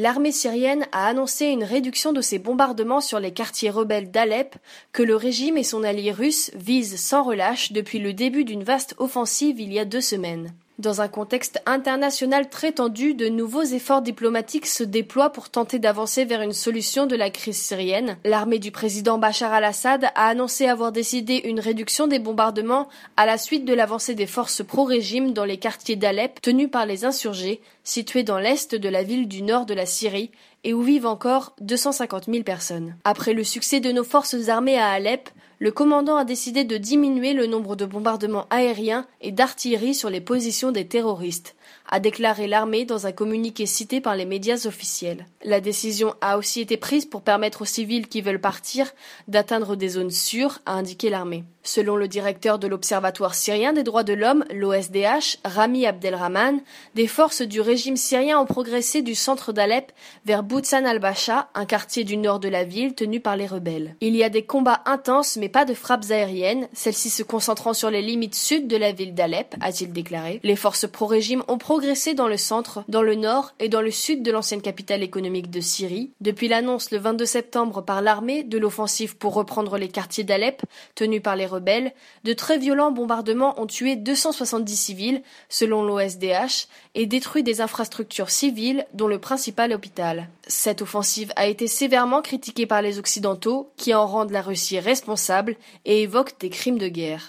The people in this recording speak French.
L'armée syrienne a annoncé une réduction de ses bombardements sur les quartiers rebelles d'Alep que le régime et son allié russe visent sans relâche depuis le début d'une vaste offensive il y a deux semaines. Dans un contexte international très tendu, de nouveaux efforts diplomatiques se déploient pour tenter d'avancer vers une solution de la crise syrienne. L'armée du président Bachar al-Assad a annoncé avoir décidé une réduction des bombardements à la suite de l'avancée des forces pro-régime dans les quartiers d'Alep tenus par les insurgés, situés dans l'est de la ville du nord de la Syrie et où vivent encore 250 000 personnes. Après le succès de nos forces armées à Alep, le commandant a décidé de diminuer le nombre de bombardements aériens et d'artillerie sur les positions des terroristes, a déclaré l'armée dans un communiqué cité par les médias officiels. La décision a aussi été prise pour permettre aux civils qui veulent partir d'atteindre des zones sûres, a indiqué l'armée. Selon le directeur de l'Observatoire syrien des droits de l'homme, l'OSDH, Rami Abdelrahman, des forces du régime syrien ont progressé du centre d'Alep vers Boutsan al-Bacha, un quartier du nord de la ville tenu par les rebelles. Il y a des combats intenses mais pas de frappes aériennes, celles-ci se concentrant sur les limites sud de la ville d'Alep, a-t-il déclaré. Les forces pro-régime ont progressé dans le centre, dans le nord et dans le sud de l'ancienne capitale économique de Syrie. Depuis l'annonce le 22 septembre par l'armée de l'offensive pour reprendre les quartiers d'Alep tenus par les rebelles, de très violents bombardements ont tué 270 civils, selon l'OSDH, et détruit des infrastructures civiles, dont le principal hôpital. Cette offensive a été sévèrement critiquée par les Occidentaux, qui en rendent la Russie responsable et évoquent des crimes de guerre.